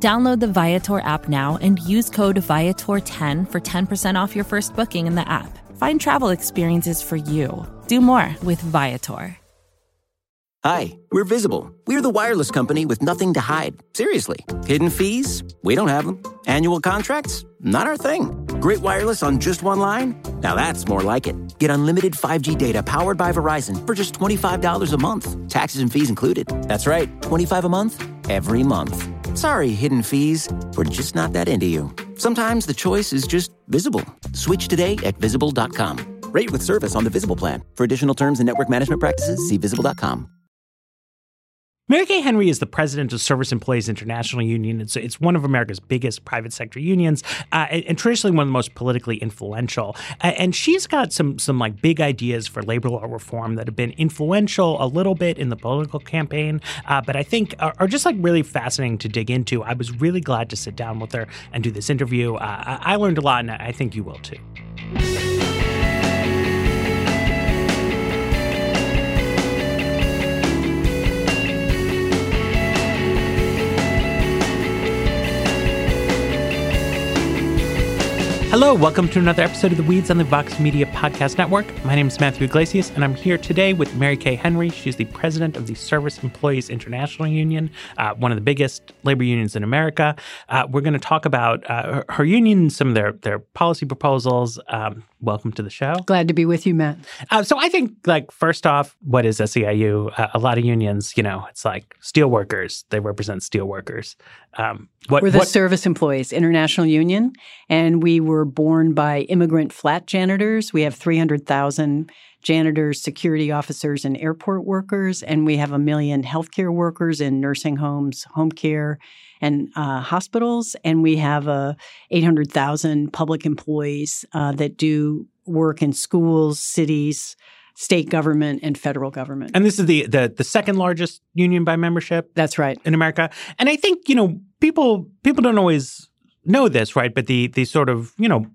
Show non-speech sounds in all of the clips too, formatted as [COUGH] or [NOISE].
Download the Viator app now and use code Viator10 for 10% off your first booking in the app. Find travel experiences for you. Do more with Viator. Hi, we're Visible. We're the wireless company with nothing to hide. Seriously. Hidden fees? We don't have them. Annual contracts? Not our thing. Great wireless on just one line? Now that's more like it. Get unlimited 5G data powered by Verizon for just $25 a month, taxes and fees included. That's right, 25 a month, every month. Sorry, hidden fees. We're just not that into you. Sometimes the choice is just visible. Switch today at visible.com. Rate with service on the Visible plan. For additional terms and network management practices, see visible.com. Mary Kay Henry is the president of Service Employees International Union. It's, it's one of America's biggest private sector unions, uh, and, and, traditionally one of the most politically influential. Uh, and she's got some some like big ideas for labor law reform that have been influential a little bit in the political campaign, uh, but I think are, are, just like really fascinating to dig into. I was really glad to sit down with her and do this interview. Uh, I, I learned a lot, and I think you will too. Hello, welcome to another episode of The Weeds on the Vox Media Podcast Network. My name is Matthew Yglesias, and I'm here today with Mary Kay Henry. She's the president of the Service Employees International Union, uh, one of the biggest labor unions in America. Uh, we're going to talk about uh, her, her, union, some of their, their policy proposals. Um, welcome to the show. Glad to be with you, Matt. Uh, so I think, like, first off, what is SEIU? Uh, a lot of unions, you know, it's like steel workers. They represent steel workers. Um, what, we're the what, Service Employees International Union, and we were born by immigrant flat janitors. We have 300,000 janitors, security officers, and airport workers, and we have a million healthcare workers in nursing homes, home care, and uh, hospitals, and we have uh, 800,000 public employees uh, that do work in schools, cities, state government and federal government. And this is the, the the second largest union by membership. That's right. In America. And I think, you know, people people don't always know this, right? But the the sort of, you know,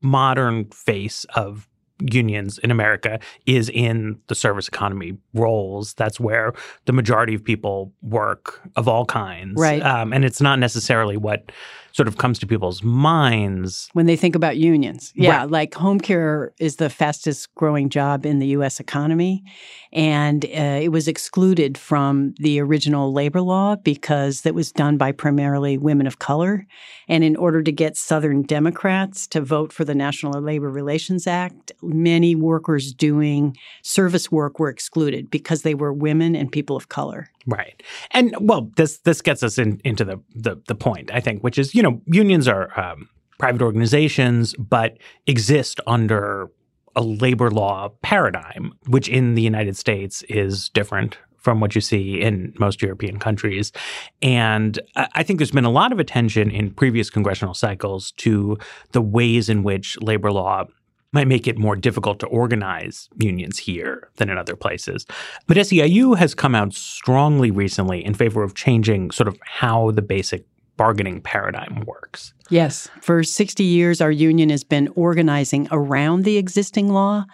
modern face of unions in America is in the service economy roles. That's where the majority of people work of all kinds. Right. Um, and it's not necessarily what sort of comes to people's minds when they think about unions. Yeah, right. like home care is the fastest growing job in the US economy and uh, it was excluded from the original labor law because that was done by primarily women of color and in order to get southern democrats to vote for the National Labor Relations Act, many workers doing service work were excluded because they were women and people of color. Right. And well, this this gets us in, into the, the the point I think, which is you know unions are um, private organizations, but exist under a labor law paradigm, which in the United States is different from what you see in most European countries. And I think there's been a lot of attention in previous congressional cycles to the ways in which labor law might make it more difficult to organize unions here than in other places. But SEIU has come out strongly recently in favor of changing sort of how the basic bargaining paradigm works. Yes. For 60 years, our union has been organizing around the existing law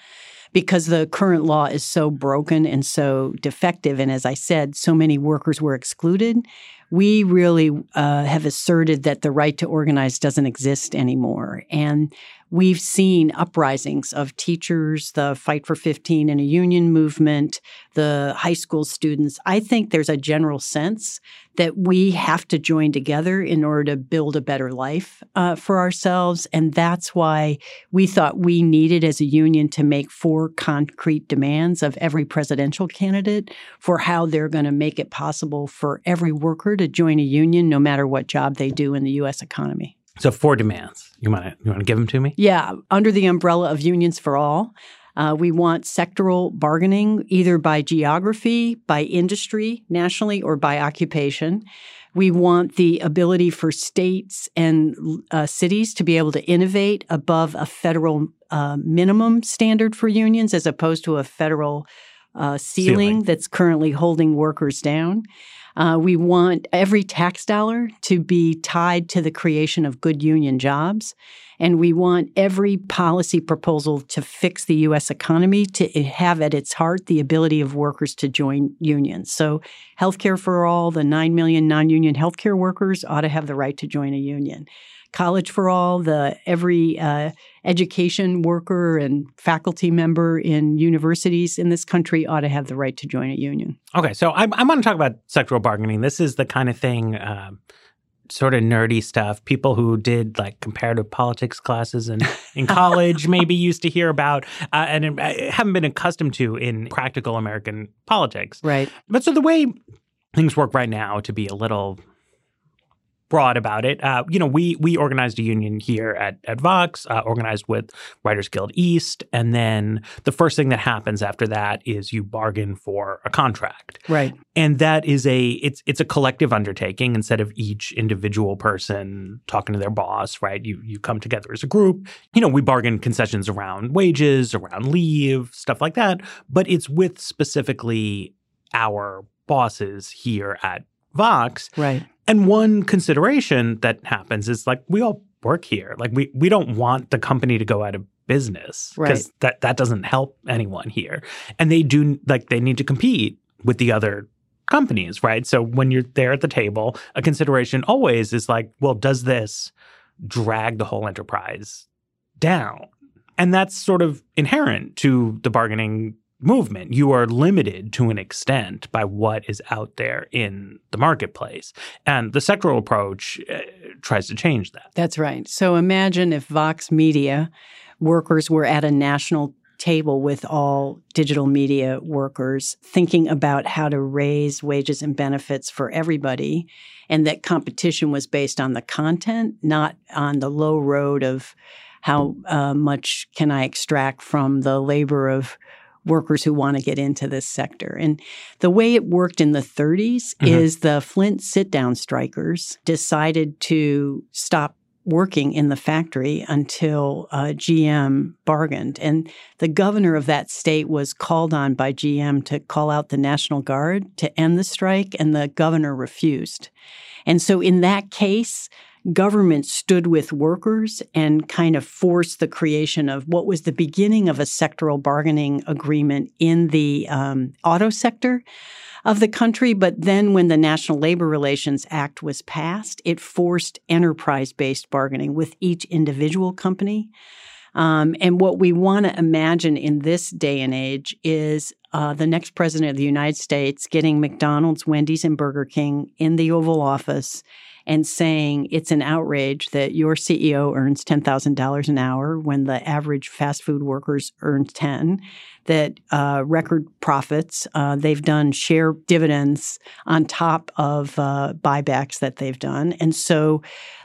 because the current law is so broken and so defective. And as I said, so many workers were excluded. We really uh, have asserted that the right to organize doesn't exist anymore. And We've seen uprisings of teachers, the Fight for 15 and a union movement, the high school students. I think there's a general sense that we have to join together in order to build a better life uh, for ourselves. And that's why we thought we needed as a union to make four concrete demands of every presidential candidate for how they're going to make it possible for every worker to join a union no matter what job they do in the U.S. economy. So four demands. You want to you want to give them to me? Yeah, under the umbrella of unions for all. Uh, we want sectoral bargaining either by geography, by industry, nationally, or by occupation. We want the ability for states and uh, cities to be able to innovate above a federal uh, minimum standard for unions as opposed to a federal uh, ceiling, ceiling, that's currently holding workers down. Uh, we want every tax dollar to be tied to the creation of good union jobs. And we want every policy proposal to fix the U.S. economy to have at its heart the ability of workers to join unions. So, healthcare for all, the 9 million non union healthcare workers ought to have the right to join a union. College for All, the every uh, education worker and faculty member in universities in this country ought to have the right to join a union. Okay, so I, I want to talk about sectoral bargaining. This is the kind of thing. Uh, sort of nerdy stuff. People who did like comparative politics classes in, in [LAUGHS] college maybe used to hear about uh, and I haven't been accustomed to in practical American politics. Right. But so the way things work right now, to be a little broad about it. Uh, you know, we we organized a union here at at Vox, uh, organized with Writers Guild East, and then the first thing that happens after that is you bargain for a contract, right? And that is a it's it's a collective undertaking instead of each individual person talking to their boss, right? You you come together as a group. You know, we bargain concessions around wages, around leave, stuff like that, but it's with specifically our bosses here at Vox. Right. And one consideration that happens is like we all work here. Like we we don't want the company to go out of business because right. that that doesn't help anyone here. And they do like they need to compete with the other companies, right? So when you're there at the table, a consideration always is like, well, does this drag the whole enterprise down? And that's sort of inherent to the bargaining movement. You are limited to an extent by what is out there in the marketplace. And the sectoral approach uh, tries to change that. That's right. So imagine if Vox Media workers were at a national table with all digital media workers thinking about how to raise wages and benefits for everybody and that competition was based on the content not on the low road of how uh, much can i extract from the labor of workers who want to get into this sector. And the way it worked in the 30s mm-hmm. is the Flint sit down strikers decided to stop working in the factory until uh, GM bargained. And the governor of that state was called on by GM to call out the National Guard to end the strike, and the governor refused. And so in that case, government stood with workers and kind of forced the creation of what was the beginning of a sectoral bargaining agreement in the um, auto sector of the country. But then when the National Labor Relations Act was passed, it forced enterprise based bargaining with each individual company. Um, and what we want to imagine in this day and age is uh, the next president of the United States getting McDonald's, Wendy's, and Burger King in the Oval Office and saying it's an outrage that your CEO earns $10,000 an hour when the average fast food workers earn 10, that uh, record profits, uh, they've done share dividends on top of uh, buybacks that they've done. And so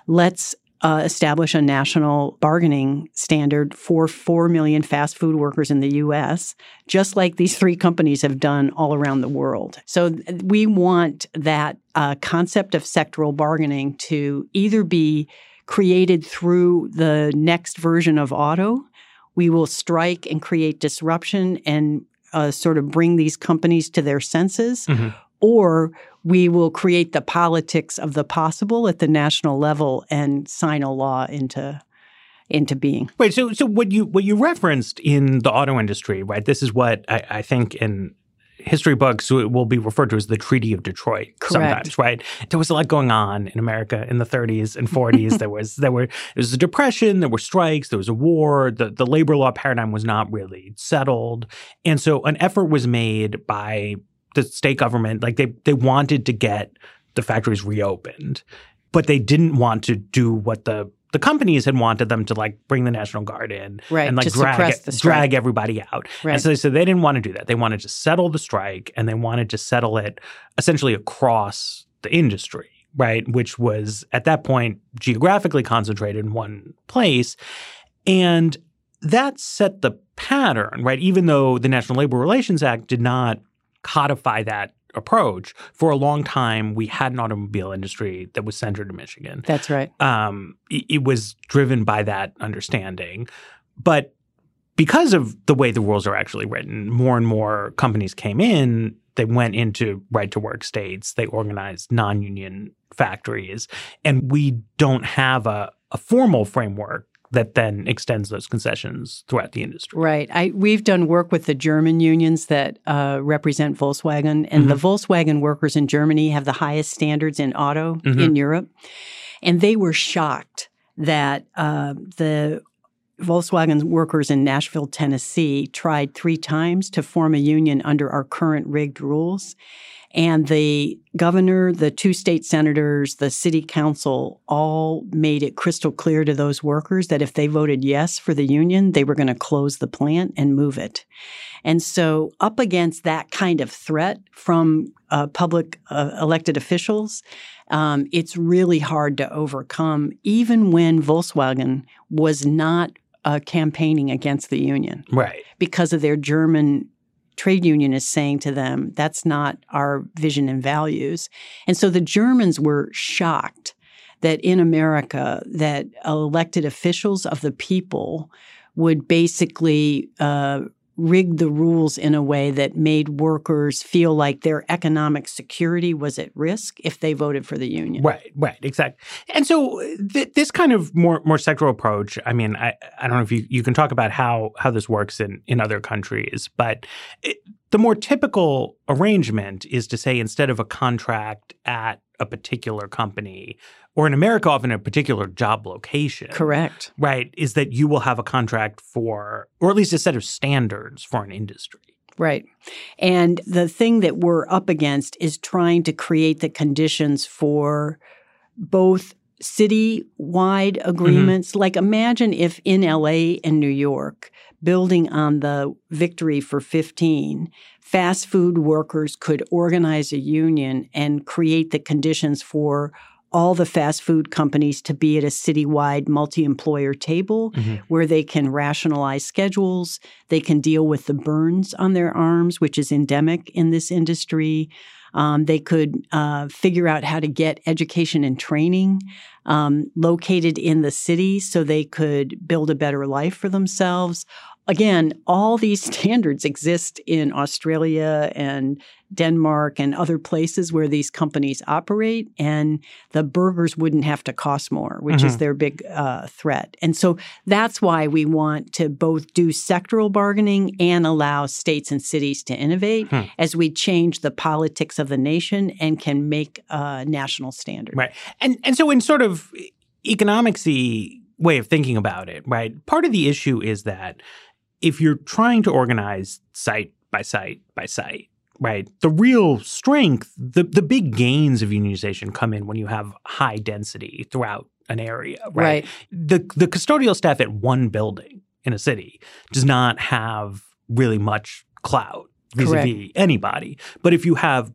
let's uh, establish a national bargaining standard for 4 million fast food workers in the US, just like these three companies have done all around the world. So we want that uh, concept of sectoral bargaining to either be created through the next version of auto. We will strike and create disruption and uh, sort of bring these companies to their senses. Mm-hmm or we will create the politics of the possible at the national level and sign a law into into being. Wait, so so what you what you referenced in the auto industry, right? This is what I, I think in history books will be referred to as the Treaty of Detroit Correct. sometimes, right? There was a lot going on in America in the 30s and 40s. [LAUGHS] there was there were there was a depression, there were strikes, there was a war, the, the labor law paradigm was not really settled. And so an effort was made by the state government, like they they wanted to get the factories reopened, but they didn't want to do what the the companies had wanted them to like bring the National Guard in right, and like drag drag everybody out. Right. And so they said they didn't want to do that. They wanted to settle the strike and they wanted to settle it essentially across the industry, right? Which was at that point geographically concentrated in one place. And that set the pattern, right? Even though the National Labor Relations Act did not codify that approach, for a long time we had an automobile industry that was centered in Michigan. That's right. Um, it, it was driven by that understanding, but because of the way the rules are actually written, more and more companies came in. They went into right to work states. They organized non union factories. And we don't have a, a formal framework that then extends those concessions throughout the industry. Right. I, we've done work with the German unions that uh, represent Volkswagen, and mm-hmm. the Volkswagen workers in Germany have the highest standards in auto mm-hmm. in Europe. And they were shocked that uh, the Volkswagen workers in Nashville, Tennessee tried three times to form a union under our current rigged rules. And the governor, the two state senators, the city council all made it crystal clear to those workers that if they voted yes for the union, they were going to close the plant and move it. And so, up against that kind of threat from uh, public uh, elected officials, um, it's really hard to overcome, even when Volkswagen was not uh, campaigning against the union. Right. Because of their German trade union is saying to them, that's not our vision and values. And so the Germans were shocked that in America that elected officials of the people would basically uh, rigged the rules in a way that made workers feel like their economic security was at risk if they voted for the union. Right, right, exactly. And so uh, th- this kind of more more sectoral approach, I mean, I, I don't know if you, you can talk about how how this works in in other countries, but it, the more typical arrangement is to say instead of a contract at a particular company or in America, often a particular job location. Correct. Right. Is that you will have a contract for, or at least a set of standards for an industry. Right. And the thing that we're up against is trying to create the conditions for both city-wide mm-hmm. agreements. Mm-hmm. Like imagine if in LA and New York, building on the victory for 15, fast food workers could organize a union and create the conditions for all the fast food companies to be at a citywide multi employer table mm-hmm. where they can rationalize schedules. They can deal with the burns on their arms, which is endemic in this industry. Um, they could uh, figure out how to get education and training um, located in the city so they could build a better life for themselves. Again, all these [LAUGHS] standards exist in Australia and Denmark and other places where these companies operate, and the burgers wouldn't have to cost more, which mm-hmm. is their big uh, threat. And so that's why we want to both do sectoral bargaining and allow states and cities to innovate hmm. as we change the politics of the nation and can make a national standard. Right. And and so in sort of economicsy way of thinking about it, right? Part of the issue is that if you're trying to organize site by site by site, right, the real strength, the, the big gains of unionization come in when you have high density throughout an area, right? right? The the custodial staff at one building in a city does not have really much clout vis-a-vis anybody. But if you have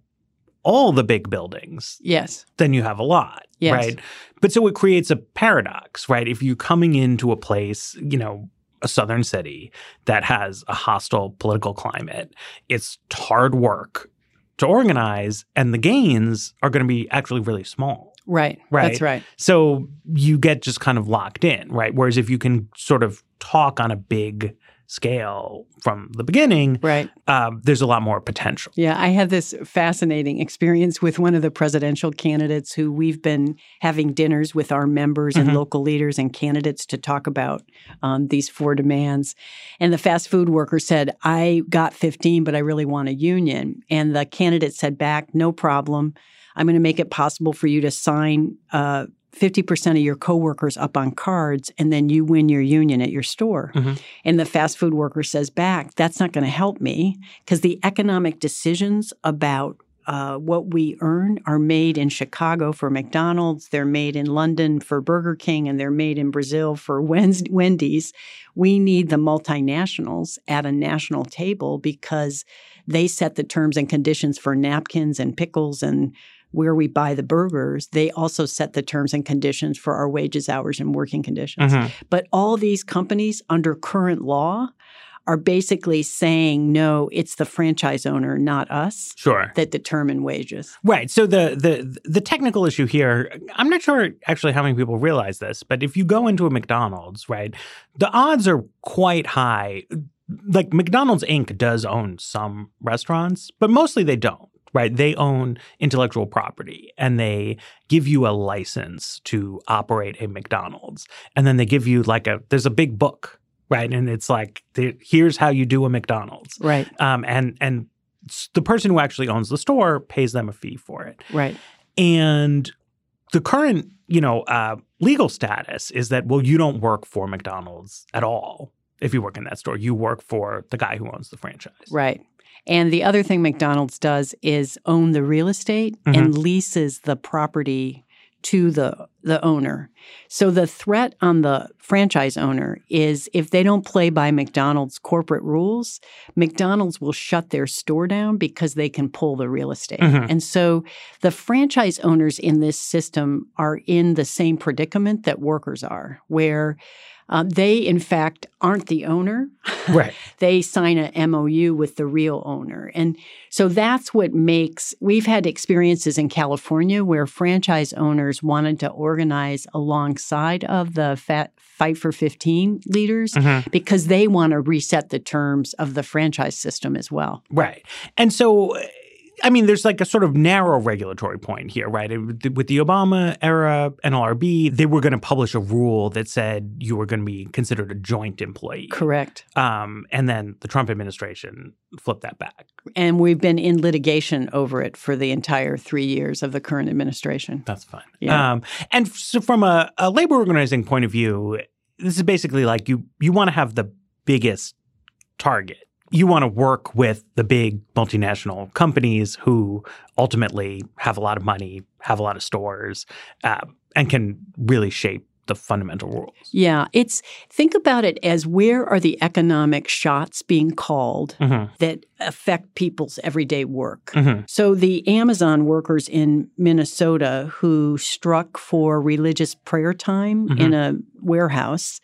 all the big buildings, yes, then you have a lot, yes. right? But so it creates a paradox, right? If you're coming into a place, you know, a southern city that has a hostile political climate. It's hard work to organize, and the gains are going to be actually really small. Right. Right. That's right. So you get just kind of locked in, right? Whereas if you can sort of talk on a big scale from the beginning, right. Um, there's a lot more potential. Yeah, I had this fascinating experience with one of the presidential candidates who we've been having dinners with our members mm-hmm. and local leaders and candidates to talk about um, these four demands. And the fast food worker said, I got 15, but I really want a union. And the candidate said back, no problem. I'm going to make it possible for you to sign uh, 50% of your coworkers up on cards and then you win your union at your store. Mm-hmm. And the fast food worker says back, that's not going to help me because the economic decisions about uh, what we earn are made in Chicago for McDonald's, they're made in London for Burger King, and they're made in Brazil for Wendy's. We need the multinationals at a national table because they set the terms and conditions for napkins and pickles and where we buy the burgers, they also set the terms and conditions for our wages, hours, and working conditions. Mm-hmm. But all these companies under current law are basically saying, no, it's the franchise owner, not us, Sure. that determine wages. Right. So the the the technical issue here, I'm not sure actually how many people realize this, but if you go into a McDonald's, right, the odds are quite high. Like McDonald's Inc. does own some restaurants, but mostly they don't. Right. They own intellectual property and they give you a license to operate a McDonald's. And then they give you like a there's a big book, right? And it's like here's how you do a McDonald's. Right, Um, and and the person who actually owns the store pays them a fee for it. right. And the current, you know, uh, legal status is that well, you don't work for McDonald's at all if you work in that store. You work for the guy who owns the franchise. Right. And the other thing McDonald's does is own the real estate Mm-hmm. and leases the property to the the owner. So the threat on the franchise owner is if they don't play by McDonald's corporate rules, McDonald's will shut their store down because they can pull the real estate. Mhm. And so the franchise owners in this system are in the same predicament that workers are, where um, they, in fact, aren't the owner. [LAUGHS] Right. they sign a MOU with the real owner. And so that's what makes we've had experiences in California where franchise owners wanted to organize alongside of the fat Fight for 15 leaders Mhm. because they want to reset the terms of the franchise system as well. Right. And so, I mean, there's like a sort of narrow regulatory point here, right? It- With the Obama era NLRB, they were going to publish a rule that said you were going to be considered a joint employee. Correct. Um, and then the Trump administration flipped that back. And we've been in litigation over it for the entire three years of the current administration. That's fine. Yeah. Um, and so from a, a labor organizing point of view, this is basically like you you want to have the biggest target. You want to work with the big multinational companies who ultimately have a lot of money, have a lot of stores, uh, and can really shape the fundamental rules. Yeah, it's think about it as where are the economic shots being called Mhm. that affect people's everyday work. Mhm. So the Amazon workers in Minnesota who struck for religious prayer time Mhm. in a warehouse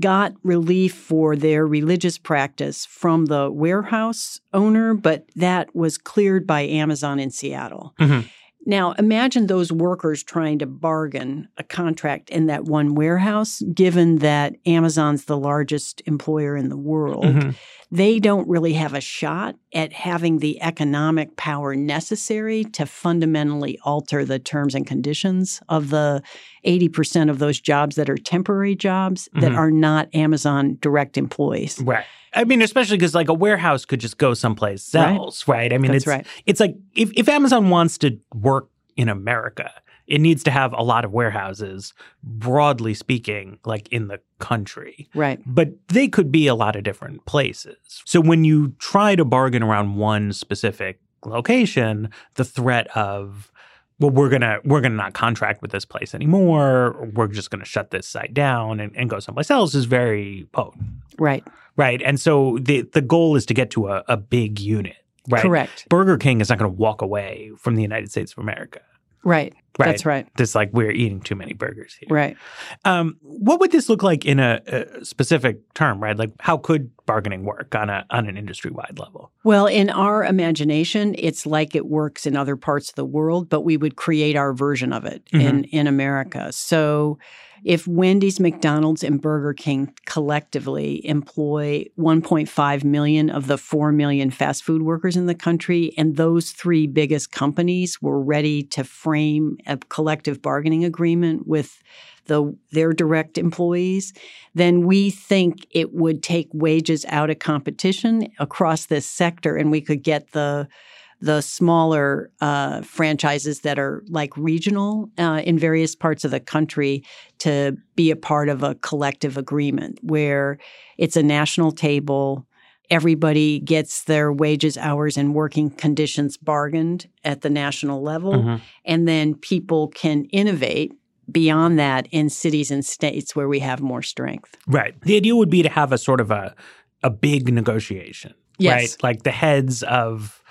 got relief for their religious practice from the warehouse owner, but that was cleared by Amazon in Seattle. Mhm. Now, imagine those workers trying to bargain a contract in that one warehouse, given that Amazon's the largest employer in the world. Mhm. They don't really have a shot at having the economic power necessary to fundamentally alter the terms and conditions of the 80% of those jobs that are temporary jobs that Mhm. are not Amazon direct employees. Right. I mean, especially because like a warehouse could just go someplace else, right? I mean, That's it's right. it's like if, if Amazon wants to work in America, it needs to have a lot of warehouses, broadly speaking, like in the country. Right. But they could be a lot of different places. So when you try to bargain around one specific location, the threat of well, we're gonna we're gonna not contract with this place anymore. We're just gonna shut this site down and, and go someplace else is very potent. Right. Right. And so the the goal is to get to a, a big unit. Right. Correct. Burger King is not going to walk away from the United States of America. Right. Right. That's right. This like we're eating too many burgers here. Right. Um, what would this look like in a, a specific term? Right. Like how could bargaining work on a on an industry wide level? Well, in our imagination, it's like it works in other parts of the world, but we would create our version of it in, in America. So if Wendy's, McDonald's, and Burger King collectively employ 1.5 million of the 4 million fast food workers in the country, and those three biggest companies were ready to frame a collective bargaining agreement with the their direct employees, then we think it would take wages out of competition across this sector, and we could get the the smaller uh, franchises that are like regional uh, in various parts of the country to be a part of a collective agreement where it's a national table. Everybody gets their wages, hours, and working conditions bargained at the national level. Mhm. And then people can innovate beyond that in cities and states where we have more strength. Right. The idea would be to have a sort of a a big negotiation. Yes. Right. Like the heads of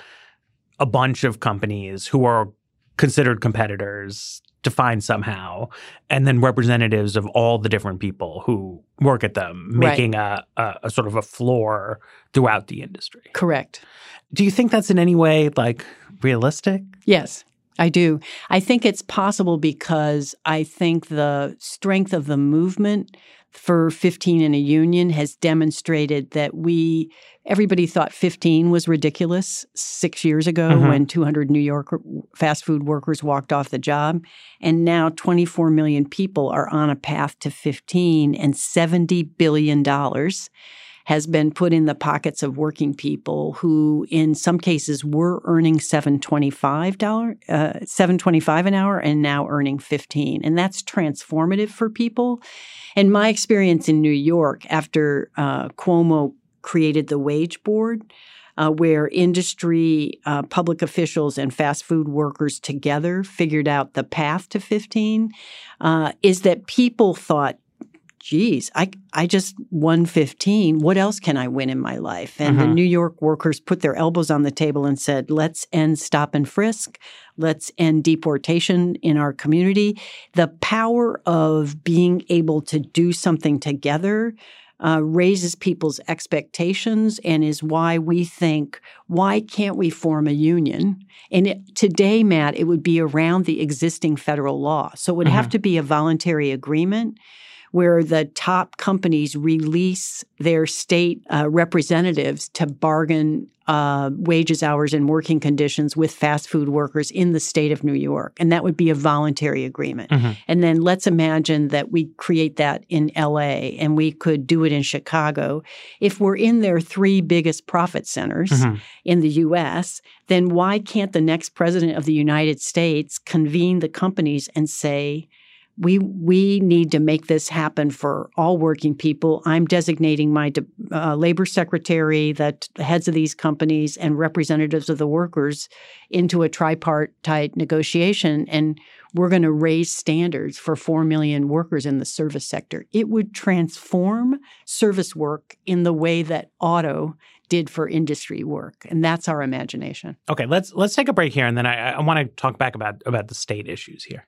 a bunch of companies who are considered competitors defined somehow, and then representatives of all the different people who work at them, making a, a, a sort of a floor throughout the industry. Correct. Do you think that's in any way like realistic? Yes. I do. I think it's possible because I think the strength of the movement for 15 in a union has demonstrated that we everybody thought 15 was ridiculous 6 years ago Mhm. when 200 New York fast food workers walked off the job. And now 24 million people are on a path to 15 and 70 billion dollars has been put in the pockets of working people who in some cases were earning 725 dollar uh, 725 an hour and now earning 15 and that's transformative for people. And my experience in New York after uh, Cuomo created the wage board uh, where industry, uh, public officials, and fast food workers together figured out the path to 15, uh, is that people thought, geez, I, I just won 15. What else can I win in my life? And the Mhm. New York workers put their elbows on the table and said, let's end stop and frisk. Let's end deportation in our community. The power of being able to do something together uh, raises people's expectations and is why we think, why can't we form a union? And it, today, Matt, it would be around the existing federal law. So it would have Mhm. to be a voluntary agreement where the top companies release their state uh, representatives to bargain uh, wages, hours, and working conditions with fast food workers in the state of New York. And that would be a voluntary agreement. Mhm. And then let's imagine that we create that in LA and we could do it in Chicago. If we're in their three biggest profit centers Mhm. in the US, then why can't the next president of the United States convene the companies and say, we we need to make this happen for all working people. I'm designating my uh, labor secretary, that the heads of these companies and representatives of the workers into a tripartite negotiation, and we're going to raise standards for four million workers in the service sector. It would transform service work in the way that auto did for industry work, and that's our imagination. Okay, let's let's take a break here, and then I, I want to talk back about about the state issues here.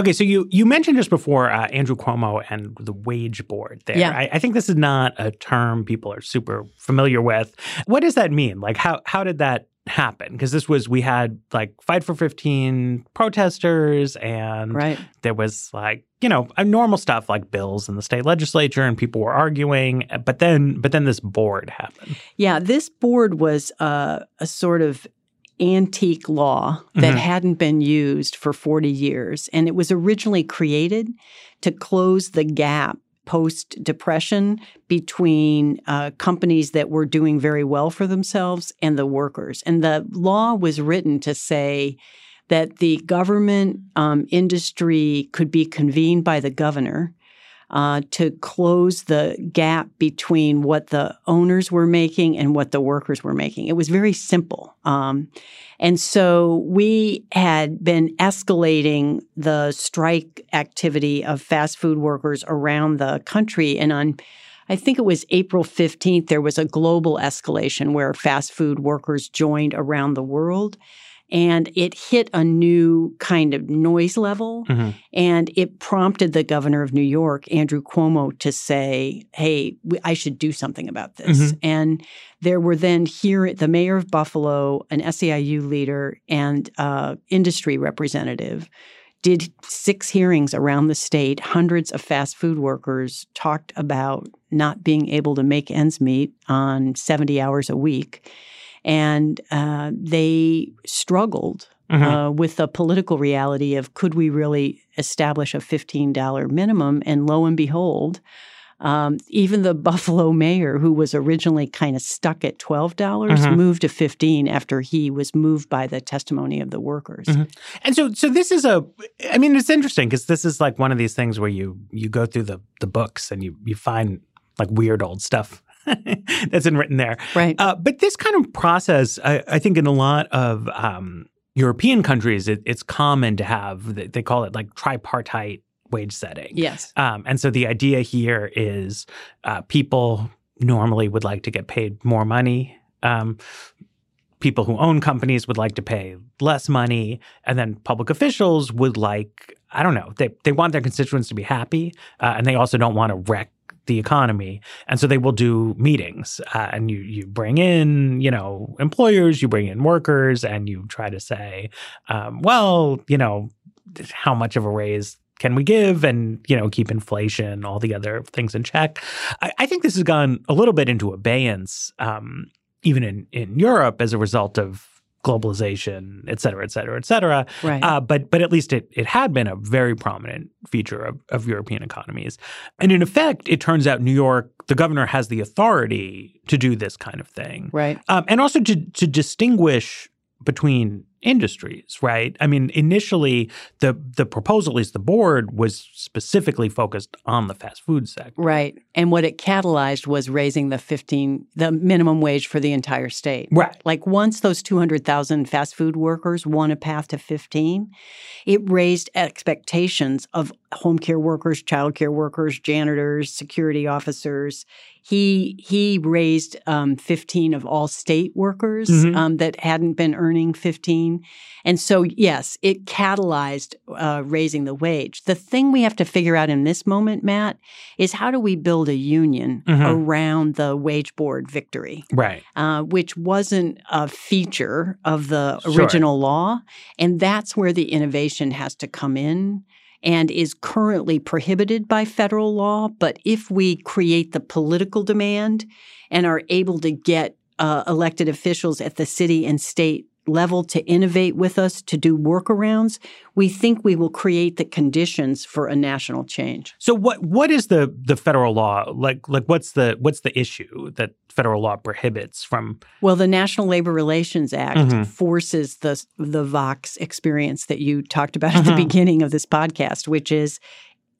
Okay, so you you mentioned just before uh, Andrew Cuomo and the wage board. There, Yeah. I, I think this is not a term people are super familiar with. What does that mean? Like, how how did that happen? Because this was we had like fight for fifteen protesters, and Right. there was like you know normal stuff like bills in the state legislature, and people were arguing. But then but then this board happened. Yeah, this board was uh, a sort of antique law that Mhm. hadn't been used for 40 years. And it was originally created to close the gap post depression between uh, companies that were doing very well for themselves and the workers. And the law was written to say that the government um, industry could be convened by the governor. Uh, to close the gap between what the owners were making and what the workers were making. It was very simple. Um, and so we had been escalating the strike activity of fast food workers around the country. And on, I think it was April 15th, there was a global escalation where fast food workers joined around the world and it hit a new kind of noise level mm-hmm. and it prompted the governor of new york andrew cuomo to say hey i should do something about this mm-hmm. and there were then here the mayor of buffalo an seiu leader and uh, industry representative did six hearings around the state hundreds of fast food workers talked about not being able to make ends meet on 70 hours a week and uh, they struggled mm-hmm. uh, with the political reality of could we really establish a $15 minimum? And lo and behold, um, even the [LAUGHS] Buffalo mayor, who was originally kind of stuck at twelve dollars, mm-hmm. moved to fifteen after he was moved by the testimony of the workers. Mm-hmm. And so, so this is a. I mean, it's interesting because this is like one of these things where you you go through the the books and you you find like weird old stuff [LAUGHS] that's been written there. Right. Uh, but this kind of process, I, I think, in a lot of um, European countries, it, it's common to have, they call it like tripartite wage setting. Yes. Um, and so the idea here is uh, people normally would like to get paid more money. Um, people who own companies would like to pay less money. And then public officials would like, I don't know, they, they want their constituents to be happy. Uh, and they also don't want to wreck the economy. And so they will do meetings uh, and you, you bring in, you know, employers, you bring in workers, and you try to say, um, well, you know, how much of a raise can we give and you know keep inflation all the other things in check i, I think this has gone a little bit into abeyance um, even in, in europe as a result of globalization, et cetera, et cetera, et cetera. Right. Uh, but but at least it it had been a very prominent feature of, of European economies. And in effect, it turns out New York, the governor has the authority to do this kind of thing. Right. Um, and also to to distinguish between industries, right? I mean, initially the the proposal, at least the board, was specifically focused on the fast food sector. Right. And what it catalyzed was raising the 15 the minimum wage for the entire state. Right. Like once those 200,000 fast food workers won a path to 15, it raised expectations of home care workers, child care workers, janitors, security officers. He he raised um, 15 of all state workers mm-hmm. um, that hadn't been earning 15. And so, yes, it catalyzed uh, raising the wage. The thing we have to figure out in this moment, Matt, is how do we build a union mm-hmm. around the wage board victory? Right. Uh, which wasn't a feature of the original sure. law. And that's where the innovation has to come in and is currently prohibited by federal law. But if we create the political demand and are able to get uh, elected officials at the city and state level to innovate with us to do workarounds, we think we will create the conditions for a national change. So what what is the the federal law like like what's the what's the issue that federal law prohibits from Well, the National Labor Relations Act mm-hmm. forces the the Vox experience that you talked about at mm-hmm. the beginning of this podcast, which is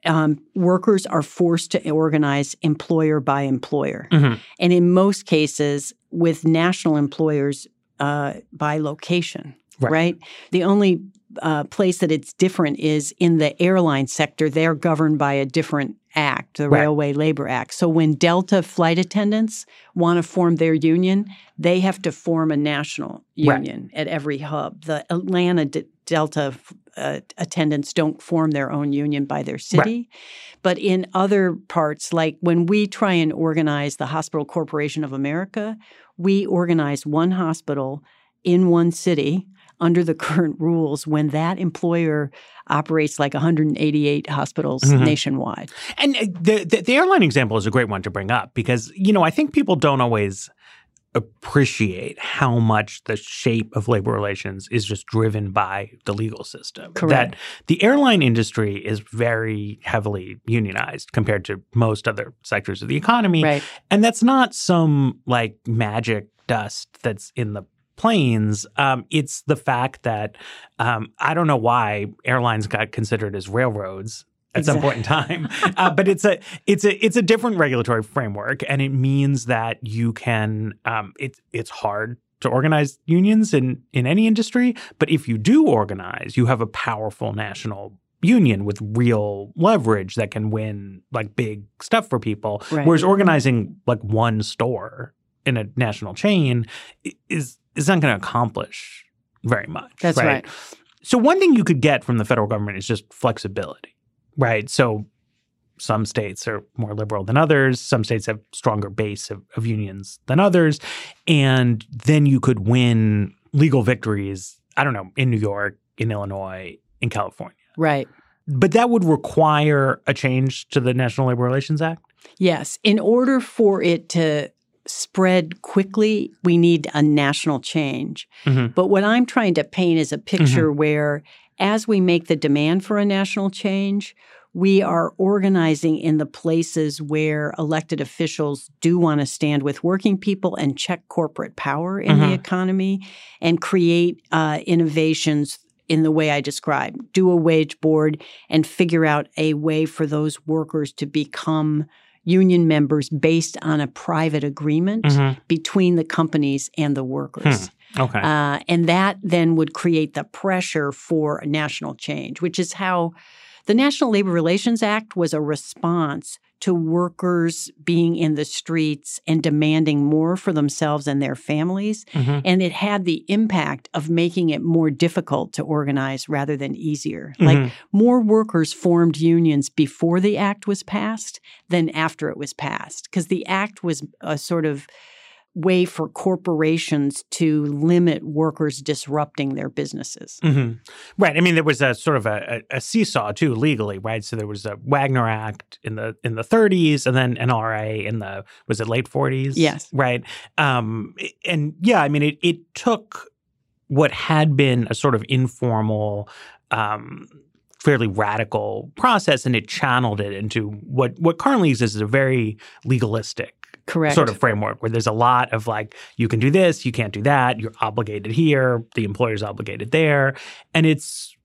um, workers are forced to organize employer by employer. Mm-hmm. And in most cases, with national employers, uh, by location, right. right? The only uh, place that it's different is in the airline sector. They're governed by a different act, the right. Railway Labor Act. So when Delta flight attendants want to form their union, they have to form a national union right. at every hub. The Atlanta D- Delta uh, attendants don't form their own union by their city. Right. But in other parts, like when we try and organize the Hospital Corporation of America, we organize one hospital in one city under the [LAUGHS] current rules when that employer operates like 188 hospitals mm-hmm. nationwide. And uh, the, the, the airline example is a great one to bring up because you know I think people don't always appreciate how much the shape of labor relations is just driven by the legal system. Correct. That the airline industry is very heavily unionized compared to most other sectors of the economy. Right. And that's not some like magic dust that's in the planes. Um, it's the fact that um, I don't know why airlines got considered as railroads at some point in time. uh, but it's a it's a it's a different regulatory framework, and it means that you can. Um, it's it's hard to organize unions in in any industry, but if you do organize, you have a powerful national union with real leverage that can win like big stuff for people. Right. Whereas organizing like one store in a national chain is is not going to accomplish very much. That's right. So one thing you could get from the federal government is just flexibility, right? So some states are more liberal than others. Some states have stronger base of, of unions than others, and then you could win legal victories. I don't know in New York, in Illinois, in California. Right. But that would require a change to the National Labor Relations Act. Yes. In order for it to spread quickly, we need a national change. Mhm. But what I'm trying to paint is a picture where, as we make the demand for a national change, we are organizing in the places where elected officials do want to stand with working people and check corporate power in the Mhm. economy and create uh, innovations in the way I described. Do a wage board and figure out a way for those workers to become union members based on a private agreement Mhm. between the companies and the workers. Okay. Uh, and that then would create the pressure for national change, which is how the National Labor Relations Act was a response to workers being in the streets and demanding more for themselves and their families. Mhm. And it had the impact of making it more difficult to organize rather than easier. Mhm. Like more workers formed unions before the act was passed than after it was passed, because the act was a sort of way for corporations to limit workers disrupting their businesses. hmm Right. I mean, there was a sort of a, a, seesaw too legally, right? So there was a Wagner Act in the in the 30s, and then NRA in the was it late 40s? Yes. Right. Um, and yeah, I mean, it it took what had been a sort of informal. Um, fairly radical process and it channeled it into what what currently exists is a very legalistic Correct. sort of framework where there's a lot of like you can do this you can't do that you're obligated here the employer's obligated there and it's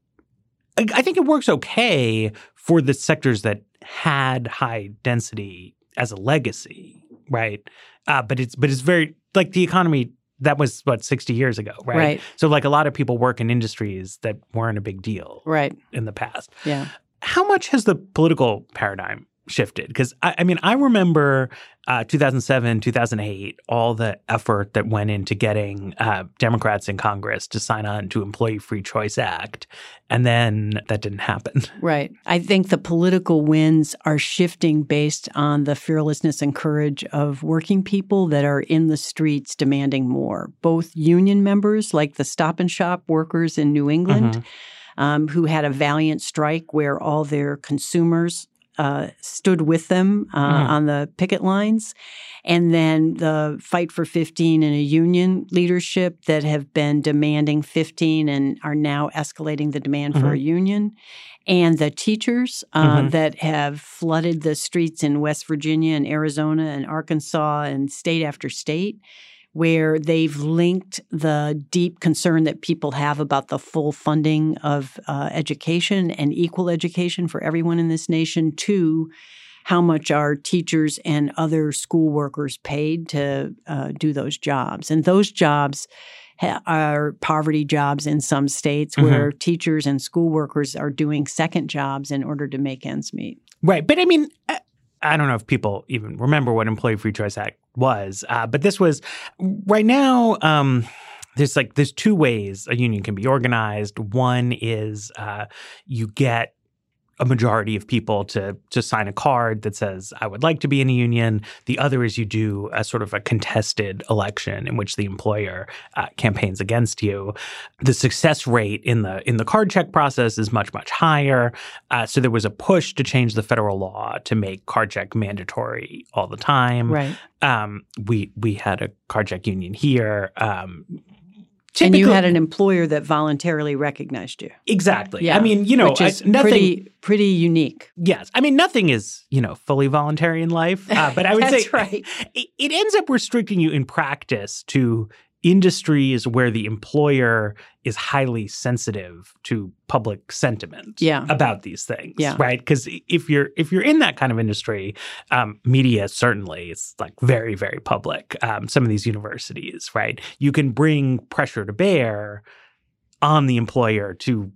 I think it works okay for the sectors that had high density as a legacy right uh, but it's but it's very like the economy that was what 60 years ago right? Right. so like a lot of people work in industries that weren't a big deal Right. in the past Yeah. how much has the political paradigm shifted? Because I, I mean, I remember uh, 2007, 2008, all the effort that went into getting uh, Democrats in Congress to sign on to Employee Free Choice Act, and then that didn't happen. [LAUGHS] Right. I think the political winds are shifting based on the fearlessness and courage of working people that are in the streets demanding more. Both union members, like the Stop and Shop workers in New England, um, who had a valiant strike where all their consumers uh, stood with them uh, Mhm. on the picket lines. And then the Fight for 15 and a union leadership that have been demanding 15 and are now escalating the demand for a union. And the teachers uh, Mhm. that have flooded the streets in West Virginia and Arizona and Arkansas and state after state where they've linked the deep concern that people have about the full funding of uh, education and equal education for everyone in this nation to how much are teachers and other school workers paid to uh, do those jobs. And those jobs ha- are poverty jobs in some states where teachers and school workers are doing second jobs in order to make ends meet. Right. But I mean, I- I don't know if people even remember what Employee Free Choice Act was, uh, but this was right now. Um, there's like there's two ways a union can be organized. One is uh, you get a majority of people to to sign a card that says I would like to be in a union. The other is you do a sort of a contested election in which the employer uh, campaigns against you. The success rate in the in the card check process is much much higher. Uh, so there was a push to change the federal law to make card check mandatory all the time. Right. Um, we we had a card check union here. Um, And you had an employer that voluntarily recognized you. exactly. Yeah. I mean, you know, which is I- nothing. pretty pretty unique. Yes, I mean nothing is you know fully voluntary in life, uh, but I would [LAUGHS] That's say right. it, it ends up restricting you in practice to industries where the employer is highly sensitive to public sentiment Yeah. about these things Yeah. right because if you're if you're in that kind of industry um, media certainly is like very very public um, some of these universities right you can bring pressure to bear on the employer to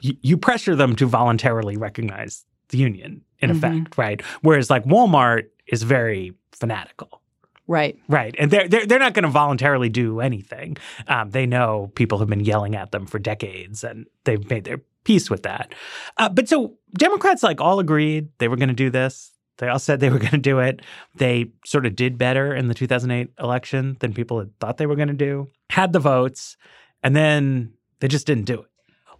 you, you pressure them to voluntarily recognize the union in Mhm. effect right whereas like walmart is very fanatical Right. Right, and they're they're, they're not going to voluntarily do anything. Um, they know people have been yelling at them for decades, and they've made their peace with that. Uh, but so Democrats like all agreed they were going to do this. They all said they were [LAUGHS] going to do it. They sort of did better in the 2008 election than people had thought they were going to do. Had the votes, and then they just didn't do it.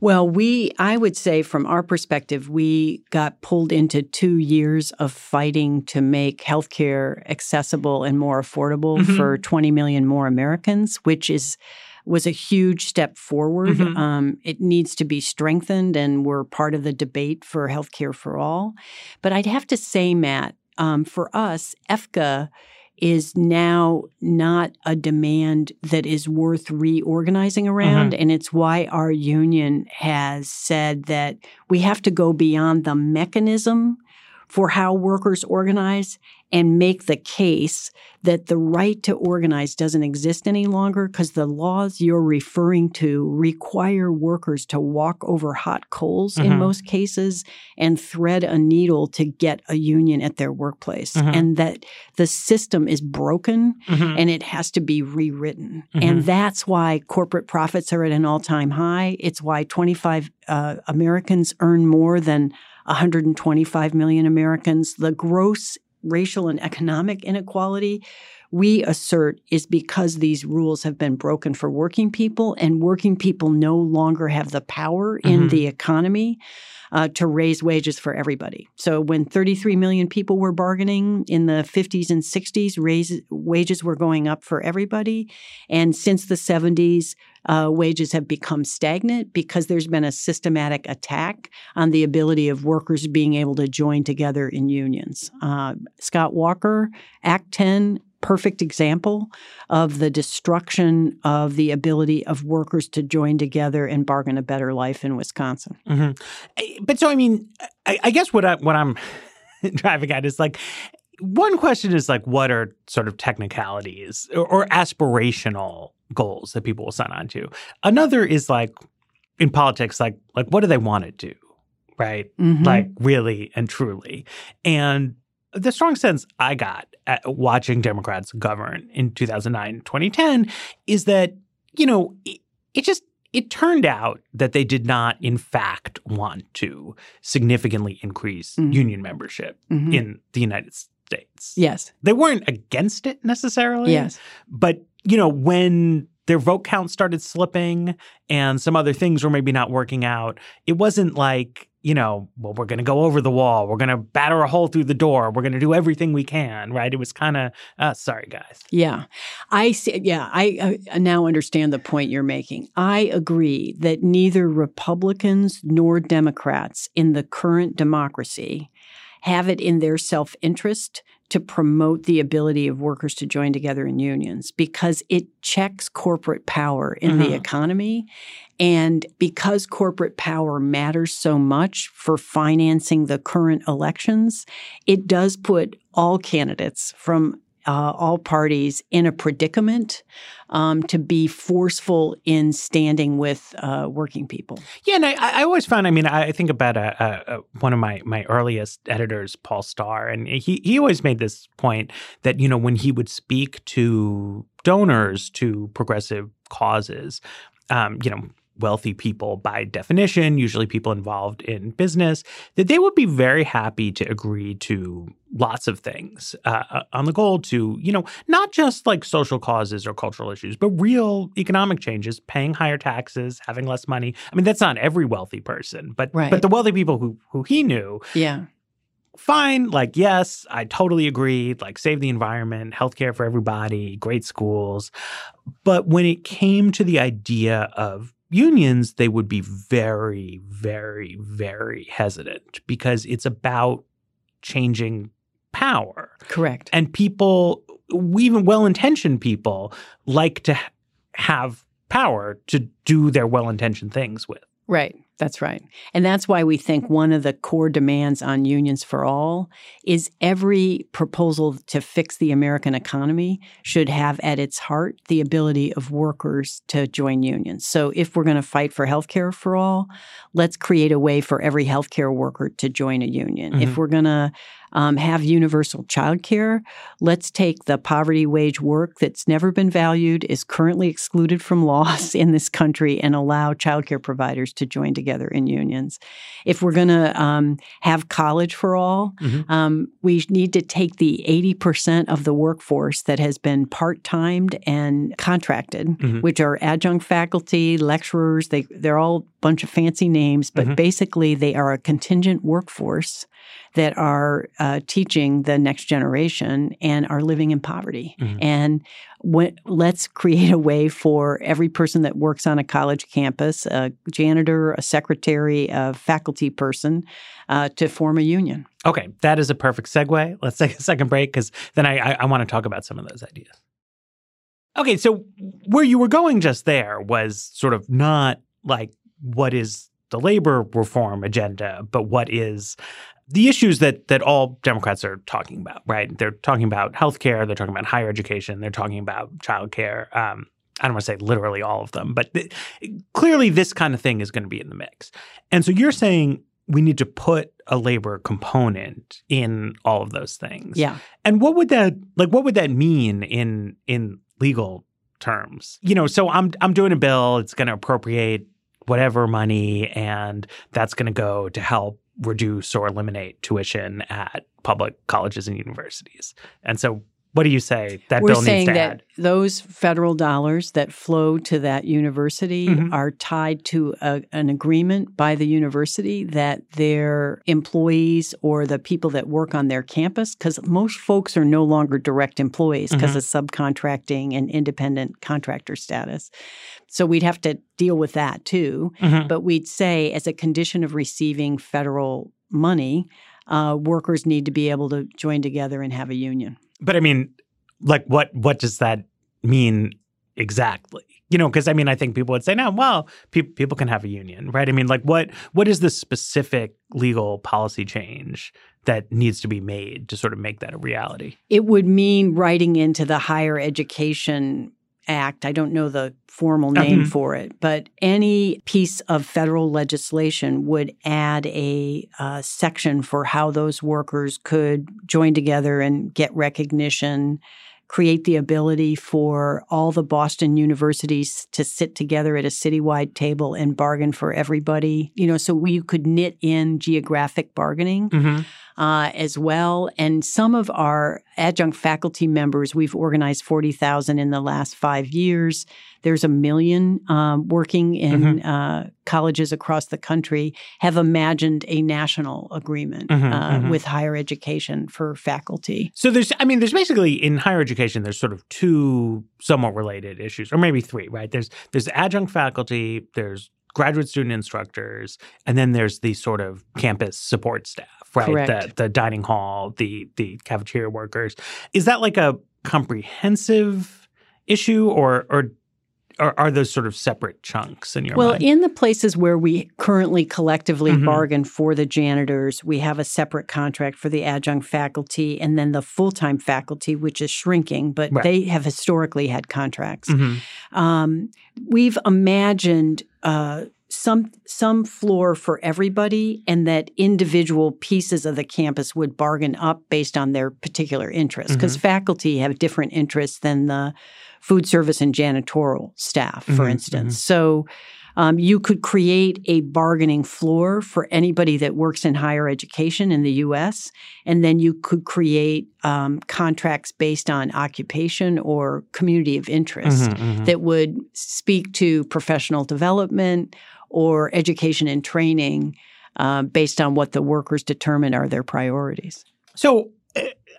Well, we, I would say from our perspective, we got pulled into two years of fighting to make healthcare accessible and more affordable Mhm. for 20 million more Americans, which is was a huge step forward. Mhm. Um, it needs to be strengthened, and we're part of the debate for healthcare for all. But I'd have to say, Matt, um, for us, EFCA is now not a demand that is worth reorganizing around. Mm-hmm. And it's why our union has said that we have to go beyond the mechanism for how workers organize and make the case that the right to organize doesn't exist any longer because the laws you're referring to require workers to walk over hot coals in Mhm. most cases and thread a needle to get a union at their workplace. Mhm. And that the system is broken Mhm. and it has to be rewritten. And that's why corporate profits are at an all time high. It's why 25 uh, Americans earn more than 125 million Americans. The gross racial and economic inequality we assert is because these rules have been broken for working people and working people no longer have the power in Mhm. the economy uh, to raise wages for everybody. So when 33 million people were bargaining in the 50s and 60s, raise, wages were going up for everybody. And since the 70s, uh, wages have become stagnant because there's been a systematic attack on the ability of workers being able to join together in unions. Uh, Scott Walker, Act 10, perfect example of the destruction of the ability of workers to join together and bargain a better life in Wisconsin. hmm But so I mean, I, I guess what I what I'm [LAUGHS] driving at is like one question is like what are sort of technicalities or, or aspirational goals that people will sign on to. Another is like in politics, like like what do they want to do, right? Mhm. Like really and truly, and the strong sense I got at watching Democrats govern in 2009, 2010 is that, you know, it, it just it turned out that they did not in fact want to significantly increase Mhm. union membership Mhm. in the United States. yes, They weren't against it necessarily. yes, But, you know, when their vote count started slipping and some other things were maybe not working out, it wasn't like, you know, well, we're going to go over the wall. We're going to batter a hole through the door. We're going to do everything we can, right? It was kind of, uh, sorry, guys. yeah. I see. Yeah, I, I now understand the point you're making. I agree that neither Republicans nor Democrats in the current democracy have it in their self interest to promote the ability of workers to join together in unions because it checks corporate power in the Mhm. economy. And because corporate power matters so much for financing the current elections, it does put all candidates from uh, all parties in a predicament um, to be forceful in standing with uh, working people. Yeah, and I, I always found. I mean, I think about a, a, a, one of my my earliest editors, Paul Starr, and he he always made this point that you know when he would speak to donors to progressive causes, um, you know. Wealthy people, by definition, usually people involved in business, that they would be very happy to agree to lots of things uh, on the goal to, you know, not just like social causes or cultural issues, but real economic changes, paying higher taxes, having less money. I mean, that's not every wealthy person, but Right. but the wealthy people who who he knew, Yeah. fine. Like, yes, I totally agree. Like, save the environment, healthcare for everybody, great schools. But when it came to the idea of unions, they would be very, very, very hesitant because it's about changing power. Correct. And people even well-intentioned people like to have power to do their well-intentioned things with. Right. That's right. And that's why we think one of the core demands on unions for all is every proposal to fix the American economy should have at its heart the ability of workers to join unions. So if we're going to fight for health care for all, let's create a way for every healthcare worker to join a union. Mm-hmm. If we're going to um, have universal child care. Let's take the poverty wage work that's never been valued, is currently excluded from laws [LAUGHS] in this country, and allow child care providers to join together in unions. If we're going to um, have college for all, mm-hmm. um, we need to take the 80% of the workforce that has been part timed and contracted, mm-hmm. which are adjunct faculty, lecturers, they, they're all a bunch of fancy names, but mm-hmm. basically they are a contingent workforce that are uh, teaching the next generation and are living in poverty. Mm-hmm. And let's create a way for every person that works on a college campus, a janitor, a secretary, a faculty person, uh, to form a union. Okay, that is a perfect segue. Let's take a second break because then I, I, I want to talk about some of those ideas. Okay, so where you were going just there was sort of not like what is the labor reform agenda, but what is the issues that that all Democrats are talking about, right? They're talking about healthcare, they're talking about higher education, they're talking about childcare. Um, I don't want to say literally all of them, but th- clearly this kind of thing is going to be in the mix. And so you're saying we need to put a labor component in all of those things. Yeah. And what would that like what would that mean in in legal terms? You know, so I'm I'm doing a bill, it's going to appropriate whatever money and that's going to go to help reduce or eliminate tuition at public colleges and universities. And so what do you say that We're bill saying needs to that add? Those federal dollars that flow to that university mm-hmm. are tied to a, an agreement by the university that their employees or the people that work on their campus, because most folks are no longer direct employees because mm-hmm. of subcontracting and independent contractor status. So we'd have to deal with that too. Mm-hmm. But we'd say, as a condition of receiving federal money, uh, workers need to be able to join together and have a union. But I mean, like, what what does that mean exactly? You know, because I mean, I think people would say, "No, well, pe- people can have a union, right?" I mean, like, what what is the specific legal policy change that needs to be made to sort of make that a reality? It would mean writing into the higher education Act, I don't know the formal name mm-hmm. for it, but any piece of federal legislation would add a uh, section for how those workers could join together and get recognition, create the ability for all the Boston universities to sit together at a citywide table and bargain for everybody. You know, so we could knit in geographic bargaining. Mm-hmm uh, as well. And some of our adjunct faculty members, we've organized 40,000 in the last five years. There's a million um, working in mm-hmm. uh, colleges across the country, have imagined a national agreement mm-hmm, uh, mm-hmm. with higher education for faculty. So there's, I mean, there's basically in higher education, there's sort of two somewhat related issues, or maybe three, right? There's there's adjunct faculty, there's graduate student instructors, and then there's the sort of campus support staff right? Correct. The the dining hall, the the cafeteria workers. Is that like a comprehensive issue, or or or are those sort of separate chunks in your mind? well, mind? in the places where we currently collectively mm-hmm. bargain for the janitors, we have a separate contract for the adjunct faculty and then the full time faculty, which is shrinking, but right. they have historically had contracts. Mm-hmm. Um, we've imagined uh, some some floor for everybody and that individual pieces of the campus would bargain up based on their particular interests because mm-hmm. faculty have different interests than the food service and janitorial staff for mm-hmm. instance mm-hmm. so um, you could create a bargaining floor for anybody that works in higher education in the US. And then you could create um, contracts based on occupation or community of interest mm-hmm, mm-hmm. that would speak to professional development or education and training uh, based on what the workers determine are their priorities. So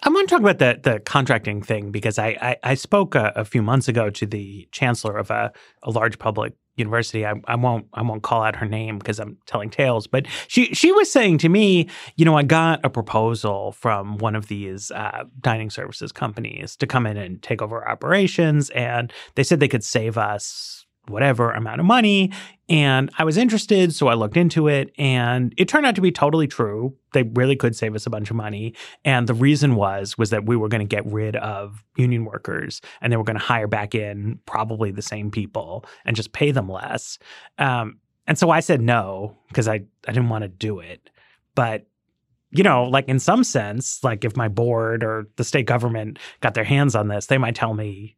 I want to talk about the the contracting thing because I I, I spoke a, a, few months ago to the chancellor of a, a large public university. I, I won't I won't call out her name because I'm telling tales, but she she was saying to me, you know, I got a proposal from one of these uh, dining services companies to come in and take over operations, and they said they could save us whatever amount of money. And I was interested, so I looked into it, and it turned out to be totally true. They really could save us a bunch of money. And the reason was was that we were going to get rid of union workers, and they were going to hire back in probably the same people and just pay them less. Um, and so I said no because I I didn't want to do it. But you know, like in some sense, like if my board or the state government got their hands on this, they might tell me,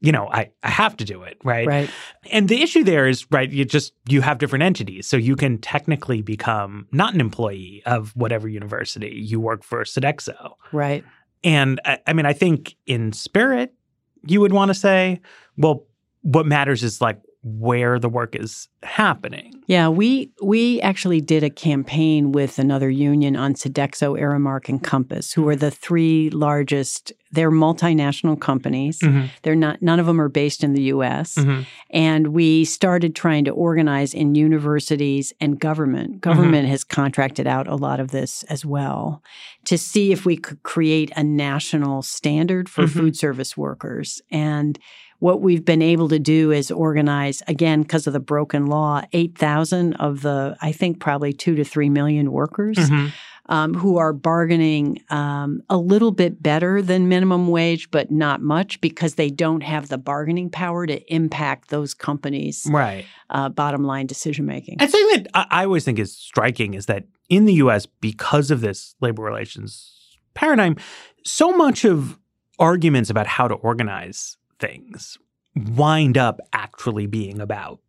you know, I, I have to do it, right? Right. And the issue there is, right, you just you have different entities. So you can technically become not an employee of whatever university. You work for Sodexo. Right. And I, I mean, I think in spirit, you would want to say, well, what matters is like where the work is happening. Yeah, we we actually did a campaign with another union on Sodexo, Aramark, and Compass, who are the three largest. They're multinational companies. Mm-hmm. They're not. None of them are based in the U.S. Mhm. And we started trying to organize in universities and government. Government has contracted out a lot of this as well to see if we could create a national standard for Mhm. food service workers. And what we've been able to do is organize, again, because of the broken law, 8,000 of the, I think, probably two to three million workers Mhm. um, who are bargaining um, a little bit better than minimum wage, but not much because they don't have the bargaining power to impact those companies' Right. uh, bottom line decision making. And something that I always think is striking is that in the US, because of this labor relations paradigm, so much of arguments about how to organize things wind up actually being about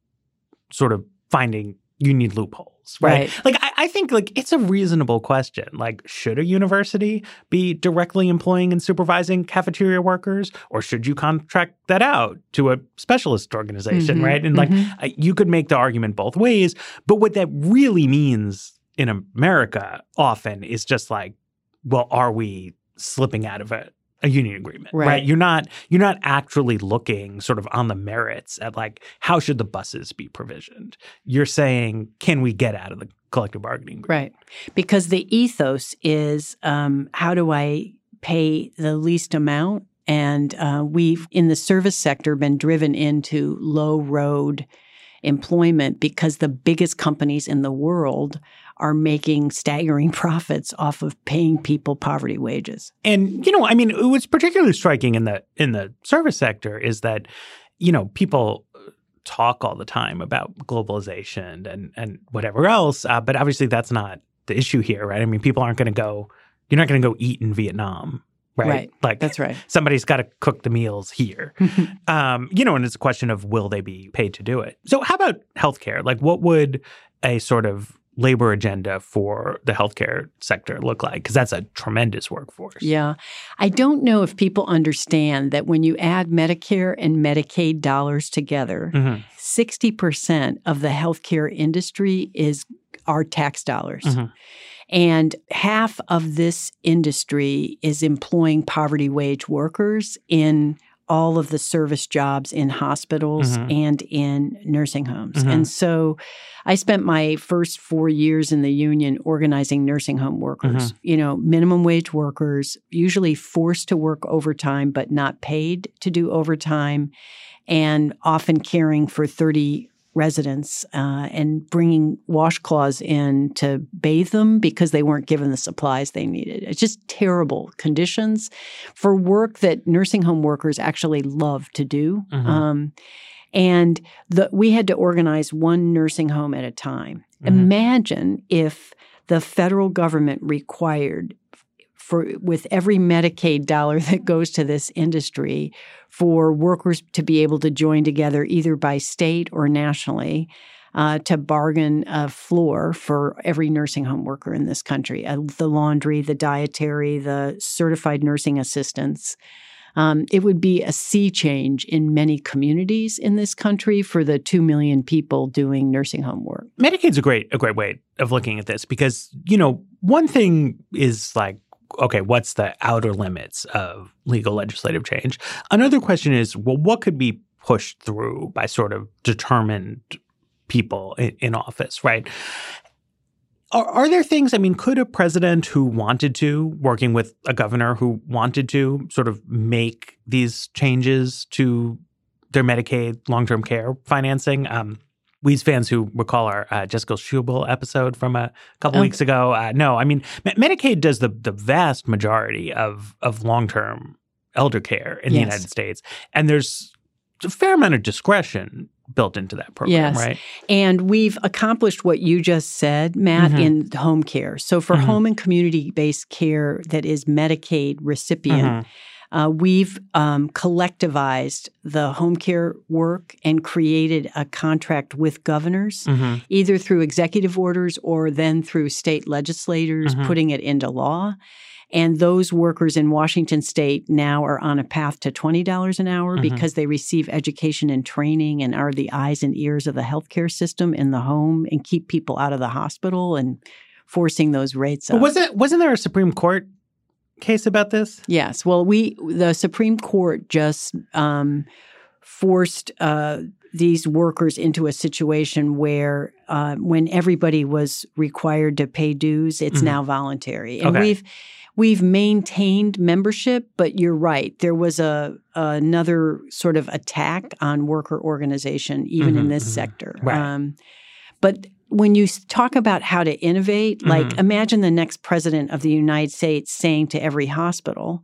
sort of finding union loopholes, right? Right. Like I, I think like it's a reasonable question. Like, should a university be directly employing and supervising cafeteria workers, or should you contract that out to a specialist organization, Mhm, right? And like mhm. I- you could make the argument both ways, but what that really means in America often is just like, well, are we slipping out of a, a union agreement, right. Right. You're not you're not actually looking sort of on the merits at like how should the buses be provisioned. You're saying, can we get out of the collective bargaining agreement? Right. Because the ethos is um, how do I pay the least amount? And uh, we've, in the service sector, been driven into low road employment because the biggest companies in the world are making staggering [LAUGHS] profits off of paying people poverty wages. And you know, I mean, what's particularly striking in the in the service sector is that you know people talk all the time about globalization and and whatever else, uh, but obviously that's not the issue here, right? I mean, people aren't going to go. You're not going to go eat in Vietnam, right? Right. Like That's right. somebody's got to cook the meals here. [LAUGHS] um, you know, and it's a question of will they be paid to do it. So, how about healthcare? Like, what would a sort of labor agenda for the healthcare sector look like? Because that's a tremendous workforce. Yeah. I don't know if people understand that when you add Medicare and Medicaid dollars together, Mhm. 60% of the healthcare industry is our tax dollars. Mhm. And half of this industry is employing poverty wage workers in all of the service jobs in hospitals Mhm. and in nursing homes. Mhm. And so I spent my first four years in the union organizing nursing home workers, you know, minimum wage workers, usually forced to work overtime, but not paid to do overtime, and often caring for 30 residents uh, and bringing washcloths in to bathe them because they weren't given the supplies they needed. It's just terrible conditions for work that nursing home workers actually love to do. Mhm. Um, and the, we had to organize one nursing home at a time. Mhm. Imagine if the federal government required for with every Medicaid dollar [LAUGHS] that goes to this industry for workers to be able to join together either by state or nationally uh, to bargain a floor for every nursing home worker in this country uh, the laundry, the dietary, the certified nursing assistants. Um, it would be a sea change in many communities in this country for the 2 million people doing nursing home work. Medicaid's a great a great way of looking at this because you know one thing is like okay what's the outer limits of legal legislative change another question is well what could be pushed through by sort of determined people in, in office, right? Are, are, there things, I mean, could a president who wanted to, working with a governor who wanted to, sort of make these changes to their Medicaid long term care financing? Um, Weeds fans who recall our uh, Jessica Schubel episode from a couple oh. weeks ago, uh, no, I mean Medicaid does the the vast majority of of long term elder care in yes. the United States, and there's a fair amount of discretion built into that program, yes. right? And we've accomplished what you just said, Matt, mm-hmm. in home care. So for mm-hmm. home and community based care that is Medicaid recipient. Mm-hmm uh, we've um, collectivized the home care work and created a contract with governors, mm-hmm. either through executive orders or then through state legislators mm-hmm. putting it into law. And those workers in Washington state now are on a path to $20 an hour mm-hmm. because they receive education and training and are the eyes and ears of the healthcare system in the home and keep people out of the hospital and forcing those rates up. But was it wasn't there a Supreme Court case about this? Yes. Well, we the Supreme Court just um, forced uh, these workers into a situation where uh, when everybody was required to pay dues, it's mm-hmm. now voluntary, and okay. we've we've maintained membership. But you're right, there was a another sort of attack on worker organization even mm-hmm, in this mm-hmm. sector. Right. Um, but when you talk about how to innovate, mm-hmm. like imagine the next president of the United States saying to every hospital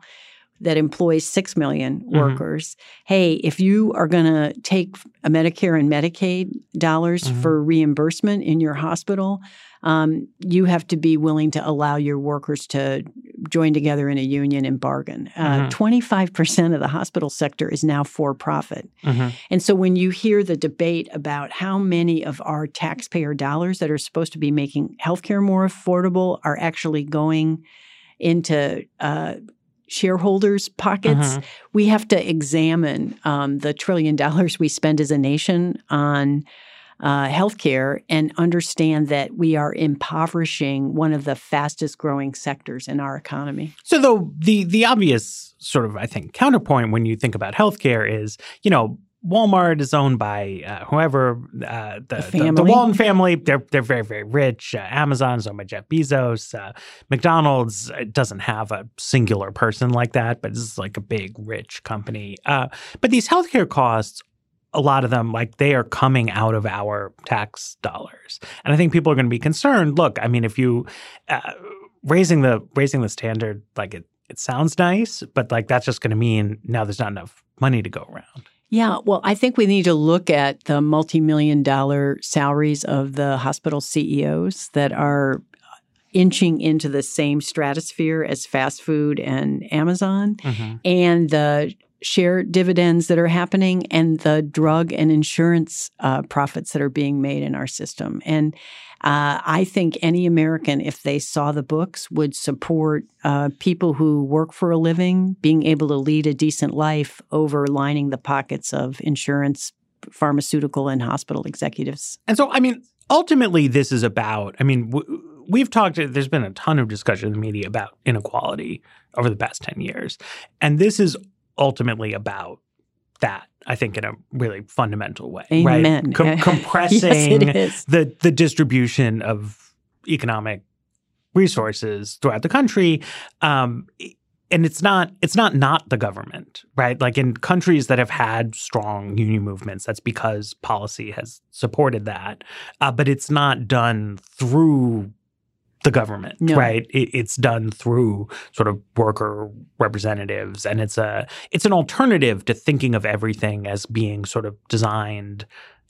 that employs 6 million mm-hmm. workers, hey, if you are going to take a Medicare and Medicaid dollars mm-hmm. for reimbursement in your hospital, um, you have to be willing to allow your workers to join together in a union and bargain. Uh, mm-hmm. 25% of the hospital sector is now for profit. Mm-hmm. And so when you hear the debate about how many of our taxpayer dollars that are supposed to be making healthcare more affordable are actually going into uh, shareholders' pockets, mm-hmm. we have to examine um, the trillion dollars we spend as a nation on uh, healthcare and understand that we are impoverishing one of the fastest growing sectors in our economy. So, though the the obvious sort of I think counterpoint when you think about healthcare is, you know, Walmart is owned by uh, whoever uh, the, the, the, Walton family. They're they're very very rich. Uh, Amazon is owned by Jeff Bezos. Uh, McDonald's uh, doesn't have a singular person like that, but it's like a big rich company. Uh, but these healthcare costs a lot of them like they are coming out of our tax dollars and i think people are going to be concerned look i mean if you uh, raising the raising the standard like it it sounds nice but like that's just going to mean now there's not enough money to go around yeah, well, I think we need to look at the multi million dollar salaries of the hospital CEOs that are inching into the same stratosphere as fast food and Amazon mm-hmm. and the share dividends that are happening and the drug and insurance uh, profits that are being made in our system. And uh, I think any American, if they saw the books, would support uh, people who work for a living being able to lead a decent life over lining the pockets of insurance, pharmaceutical, and hospital executives. And so, I mean, ultimately, this is about, I mean, w- we've talked, there's been a ton of discussion in the media about inequality over the past 10 years. And this is ultimately about that. I think in a really fundamental way, Amen. right? Com- [LAUGHS] compressing yes, the the distribution of economic resources throughout the country. Um, and it's not it's not not the government right like in countries that have had strong union movements that's because policy has supported that uh, but it's not done through the government, no. right? It, it's done through sort of worker representatives, and it's a it's an alternative to thinking of everything as being sort of designed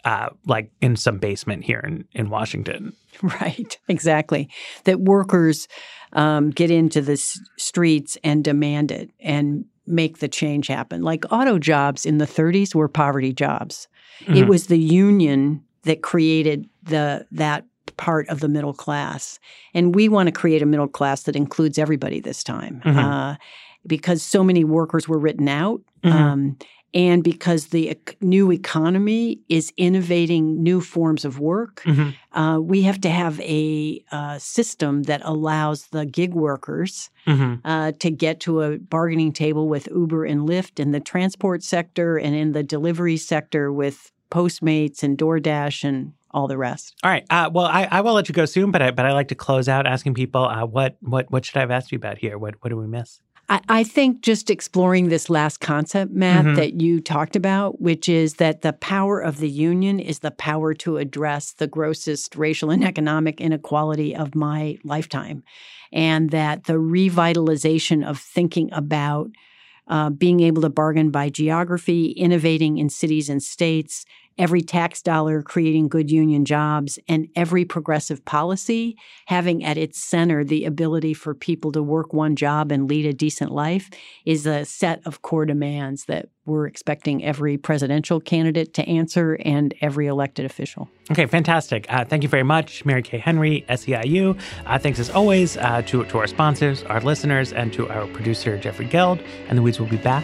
uh, like in some basement here in, in Washington. [LAUGHS] Right, exactly. That workers um, get into the s- streets and demand it and make the change happen. Like auto jobs in the 30s were poverty jobs. Mm-hmm. It was the union that created the that part of the middle class. And we want to create a middle class that includes everybody this time. Mm-hmm. Uh, because so many workers were written out. Mm-hmm. Um, and because the new economy is innovating new forms of work, Mhm. uh, we have to have a uh, system that allows the gig workers Mhm. uh, to get to a bargaining table with Uber and Lyft in the transport sector and in the delivery sector with Postmates and DoorDash and all the rest. All right. Uh, well, I, I will let you go soon, but I, but I like to close out asking people uh, what what what should I have asked you about here? What what do we miss? I, I think just exploring this last concept, Matt, Mhm. that you talked about, which is that the power of the union is the power to address the grossest racial and economic inequality of my lifetime. And that the revitalization of thinking about uh, being able to bargain by geography, innovating in cities and states, every tax dollar creating good union jobs, and every progressive policy having at its center the ability for people to work one job and lead a decent life is a set of core demands that we're expecting every presidential candidate to answer and every elected official. Okay, fantastic. Uh, thank you very much, Mary Kay Henry, SEIU. Uh, thanks as always uh, to, to our sponsors, our listeners, and to our producer, Jeffrey Geld. And the Weeds will be back.